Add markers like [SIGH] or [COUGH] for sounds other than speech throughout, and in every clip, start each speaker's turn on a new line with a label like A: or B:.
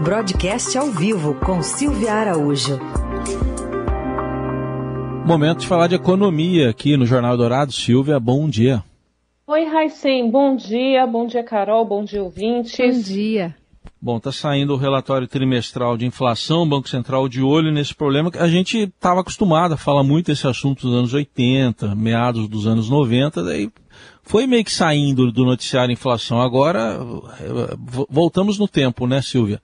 A: Broadcast ao vivo com Silvia Araújo.
B: Momento de falar de economia aqui no Jornal Dourado. Silvia, bom dia.
C: Oi, Raicem, bom dia. Bom dia, Carol. Bom dia, ouvintes.
D: Bom dia.
B: Bom, está saindo o relatório trimestral de inflação, o Banco Central de olho nesse problema que a gente estava acostumado a falar muito desse assunto nos anos 80, meados dos anos 90, daí foi meio que saindo do noticiário inflação. Agora voltamos no tempo, né, Silvia?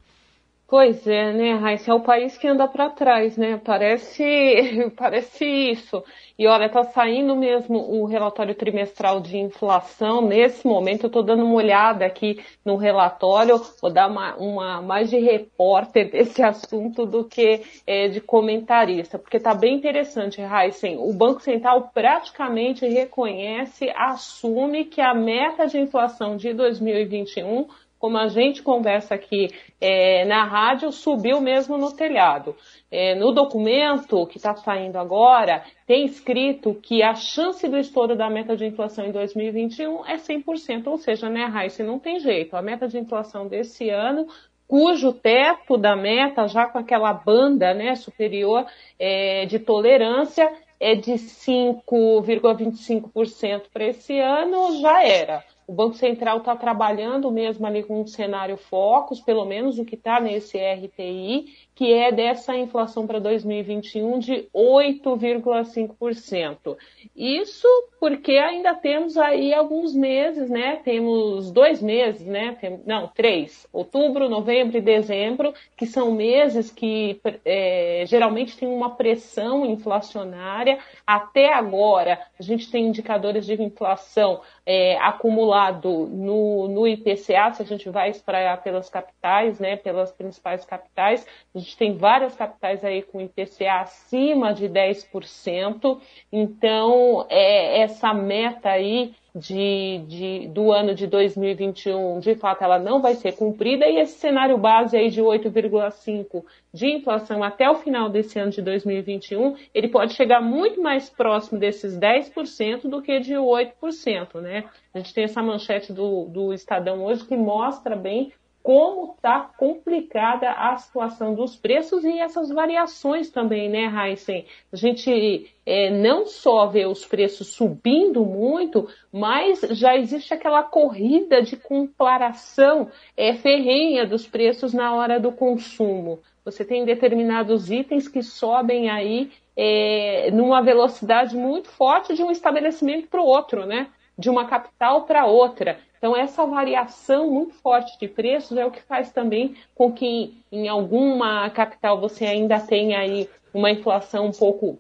C: Pois é, né, Raíssa? É o país que anda para trás, né? Parece, [LAUGHS] parece isso. E olha, está saindo mesmo o relatório trimestral de inflação. Nesse momento, eu estou dando uma olhada aqui no relatório, vou dar uma, uma mais de repórter [LAUGHS] desse assunto do que é, de comentarista, porque está bem interessante, Heisen. O Banco Central praticamente reconhece, assume que a meta de inflação de 2021 como a gente conversa aqui é, na rádio, subiu mesmo no telhado. É, no documento que está saindo agora, tem escrito que a chance do estouro da meta de inflação em 2021 é 100%, ou seja, né, Raíssa, não tem jeito. A meta de inflação desse ano cujo teto da meta, já com aquela banda né, superior é, de tolerância, é de 5,25% para esse ano, já era. O Banco Central está trabalhando mesmo ali com um cenário focos, pelo menos o que está nesse RPI, que é dessa inflação para 2021 de 8,5%. Isso porque ainda temos aí alguns meses, né? Temos dois meses, né? Tem, não, três. Outubro, novembro e dezembro, que são meses que é, geralmente tem uma pressão inflacionária. Até agora, a gente tem indicadores de inflação é, acumulado no, no IPCA, se a gente vai espraiar pelas capitais, né? Pelas principais capitais, gente tem várias capitais aí com IPCA acima de 10%, então é, essa meta aí de, de, do ano de 2021, de fato, ela não vai ser cumprida, e esse cenário base aí de 8,5% de inflação até o final desse ano de 2021, ele pode chegar muito mais próximo desses 10% do que de 8%, né? A gente tem essa manchete do, do Estadão hoje que mostra bem como está complicada a situação dos preços e essas variações também, né, Heisen? A gente é, não só vê os preços subindo muito, mas já existe aquela corrida de comparação é, ferrenha dos preços na hora do consumo. Você tem determinados itens que sobem aí é, numa velocidade muito forte de um estabelecimento para o outro, né? De uma capital para outra. Então, essa variação muito forte de preços é o que faz também com que em alguma capital você ainda tenha aí uma inflação um pouco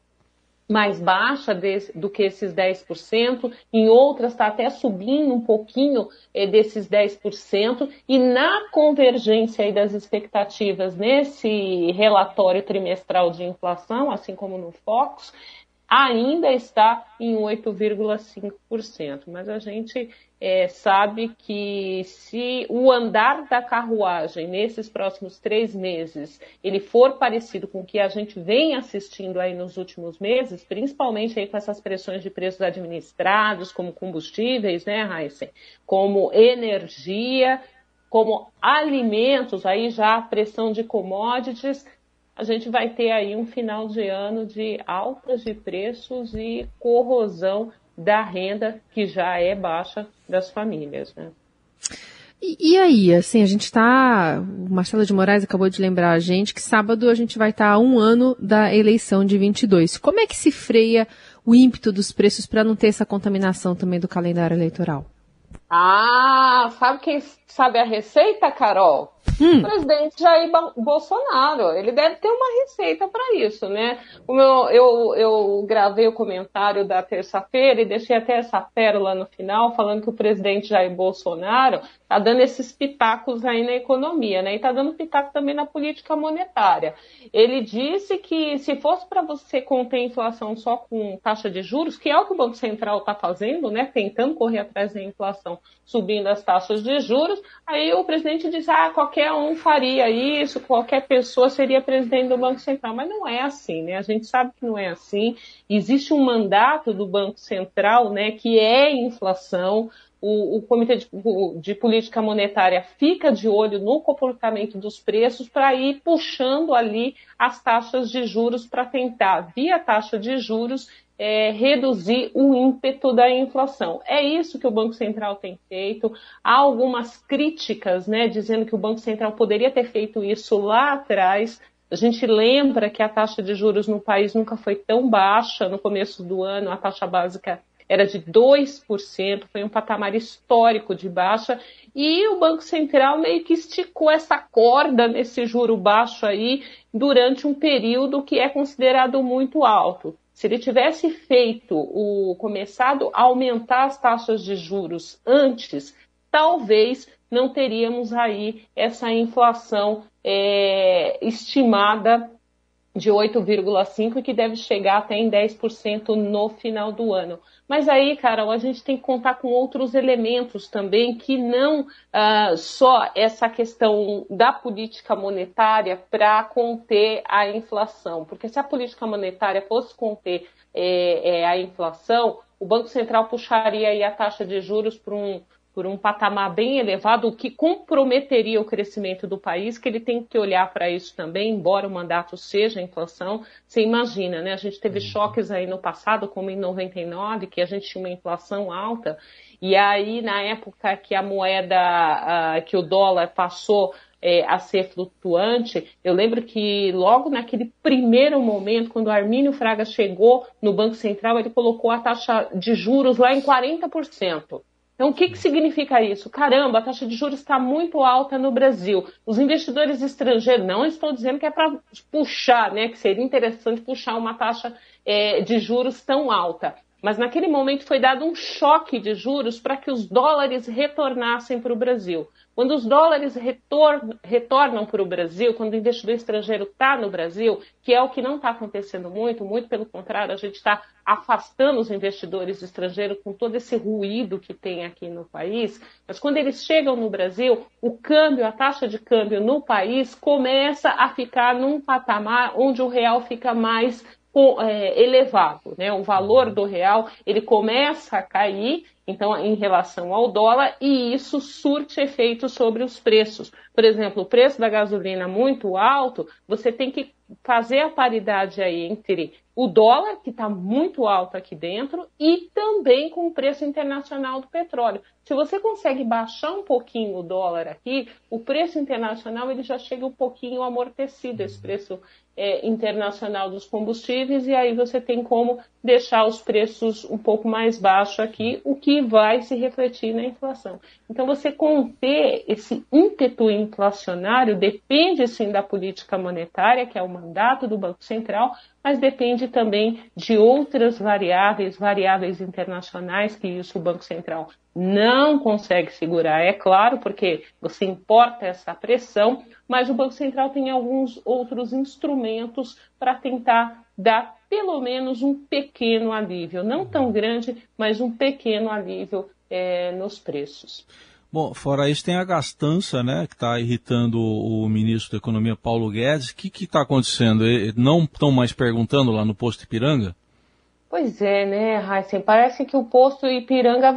C: mais baixa do que esses 10%, em outras está até subindo um pouquinho é, desses 10%, e na convergência das expectativas nesse relatório trimestral de inflação, assim como no Focus, ainda está em 8,5%. Mas a gente é, sabe que se o andar da carruagem nesses próximos três meses ele for parecido com o que a gente vem assistindo aí nos últimos meses, principalmente aí com essas pressões de preços administrados, como combustíveis, né, Heisen, como energia, como alimentos, aí já a pressão de commodities, a gente vai ter aí um final de ano de altas de preços e corrosão da renda que já é baixa das famílias, né?
D: E, e, aí, assim, a gente está. O Marcelo de Moraes acabou de lembrar a gente que sábado a gente vai estar tá a um ano da eleição de 22. Como é que se freia o ímpeto dos preços para não ter essa contaminação também do calendário eleitoral?
C: Ah, sabe quem sabe a receita, Carol? Hum. O presidente Jair Bolsonaro, ele deve ter uma receita para isso, né? O meu, eu, eu gravei o comentário da terça-feira e deixei até essa pérola no final, falando que o presidente Jair Bolsonaro está dando esses pitacos aí na economia, né? E está dando pitaco também na política monetária. Ele disse que se fosse para você conter a inflação só com taxa de juros, que é o que o Banco Central está fazendo, né? Tentando correr atrás da inflação, subindo as taxas de juros, aí o presidente diz, ah, qualquer um faria isso, qualquer pessoa seria presidente do Banco Central. Mas não é assim, né? A gente sabe que não é assim. Existe um mandato do Banco Central, né, que é inflação. O, o Comitê de, de, Política Monetária fica de olho no comportamento dos preços para ir puxando ali as taxas de juros para tentar, via taxa de juros, é, reduzir o ímpeto da inflação. É isso que o Banco Central tem feito. Há algumas críticas, né, dizendo que o Banco Central poderia ter feito isso lá atrás. A gente lembra que a taxa de juros no país nunca foi tão baixa. No começo do ano, a taxa básica era de 2%, foi um patamar histórico de baixa, e o Banco Central meio que esticou essa corda nesse juro baixo aí durante um período que é considerado muito alto. Se ele tivesse feito o começado a aumentar as taxas de juros antes, talvez não teríamos aí essa inflação é, estimada de 8,5% que deve chegar até em 10% no final do ano. Mas aí, Carol, a gente tem que contar com outros elementos também que não uh, só essa questão da política monetária para conter a inflação. Porque se a política monetária fosse conter é, é, a inflação, o Banco Central puxaria a taxa de juros para um por um patamar bem elevado, o que comprometeria o crescimento do país, que ele tem que olhar para isso também, embora o mandato seja a inflação. Você imagina, né? A gente teve uhum. choques aí no passado, como em 99, que a gente tinha uma inflação alta, e aí na época que a moeda, que o dólar passou é, a ser flutuante. Eu lembro que logo naquele primeiro momento, quando o Armínio Fraga chegou no Banco Central, ele colocou a taxa de juros lá em 40%. Então, o que, que significa isso? Caramba, a taxa de juros está muito alta no Brasil. Os investidores estrangeiros, não estou dizendo que é para puxar, né, que seria interessante puxar uma taxa é, de juros tão alta. Mas naquele momento foi dado um choque de juros para que os dólares retornassem para o Brasil. Quando os dólares retornam, retornam para o Brasil, quando o investidor estrangeiro está no Brasil, que é o que não está acontecendo muito, muito pelo contrário, a gente está afastando os investidores estrangeiros com todo esse ruído que tem aqui no país, mas quando eles chegam no Brasil, o câmbio, a taxa de câmbio no país começa a ficar num patamar onde o real fica mais elevado, né? O valor do real ele começa a cair, então em relação ao dólar e isso surte efeito sobre os preços. Por exemplo, o preço da gasolina muito alto, você tem que fazer a paridade aí entre o dólar, que está muito alto aqui dentro, e também com o preço internacional do petróleo. Se você consegue baixar um pouquinho o dólar aqui, o preço internacional ele já chega um pouquinho amortecido, esse preço é, internacional dos combustíveis, e aí você tem como deixar os preços um pouco mais baixos aqui, o que vai se refletir na inflação. Então, você conter esse ímpeto inflacionário depende sim da política monetária, que é o mandato do Banco Central, mas depende também de outras variáveis, variáveis internacionais, que isso o Banco Central não consegue segurar, é claro, porque você importa essa pressão, mas o Banco Central tem alguns outros instrumentos para tentar dar pelo menos um pequeno alívio, não tão grande, mas um pequeno alívio é, nos preços.
B: Bom, fora isso tem a gastança, né, que está irritando o ministro da Economia Paulo Guedes. O que está acontecendo? Não estão mais perguntando lá no posto Ipiranga?
C: Pois é, né, Heisen? Parece que o posto Ipiranga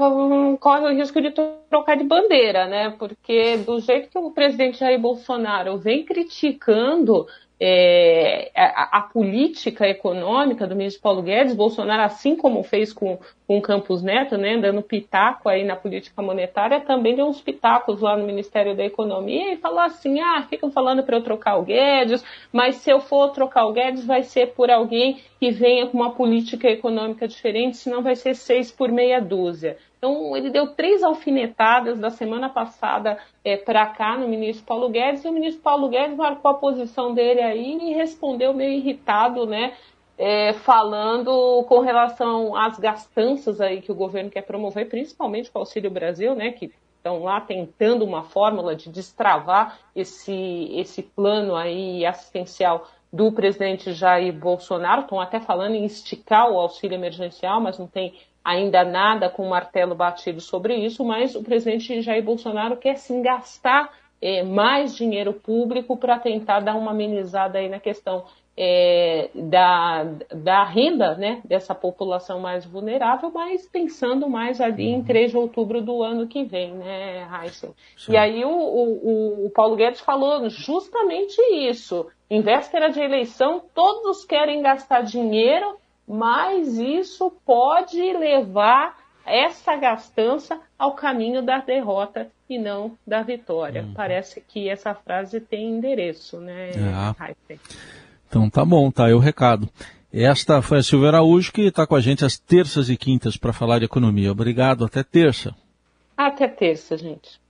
C: corre o risco de trocar de bandeira, né? Porque do jeito que o presidente Jair Bolsonaro vem criticando é, a, a, política econômica do ministro Paulo Guedes, Bolsonaro, assim como fez com, com Campos Neto, né, dando pitaco aí na política monetária, também deu uns pitacos lá no Ministério da Economia e falou assim, ah, ficam falando para eu trocar o Guedes, mas se eu for trocar o Guedes vai ser por alguém que venha com uma política econômica diferente, senão vai ser seis por meia dúzia. Então, ele deu três alfinetadas da semana passada é, para cá no ministro Paulo Guedes, e o ministro Paulo Guedes marcou a posição dele aí e respondeu meio irritado, né? É, falando com relação às gastanças aí que o governo quer promover, principalmente com o Auxílio Brasil, né? Que estão lá tentando uma fórmula de destravar esse, esse plano aí assistencial do presidente Jair Bolsonaro. Estão até falando em esticar o auxílio emergencial, mas não tem ainda nada com martelo batido sobre isso, mas o presidente Jair Bolsonaro quer sim gastar é, mais dinheiro público para tentar dar uma amenizada aí na questão é, da, da renda né, dessa população mais vulnerável, mas pensando mais ali em 3 uhum. de outubro do ano que vem, né, Heisen? E aí o, o, o Paulo Guedes falou justamente isso. Em véspera de eleição, todos querem gastar dinheiro, mas isso pode levar essa gastança ao caminho da derrota e não da vitória. Uhum. Parece que essa frase tem endereço, né,
B: é. Então tá bom, tá aí o recado. Esta foi a Silvia Araújo que está com a gente às terças e quintas para falar de economia. Obrigado, até terça.
C: Até terça, gente.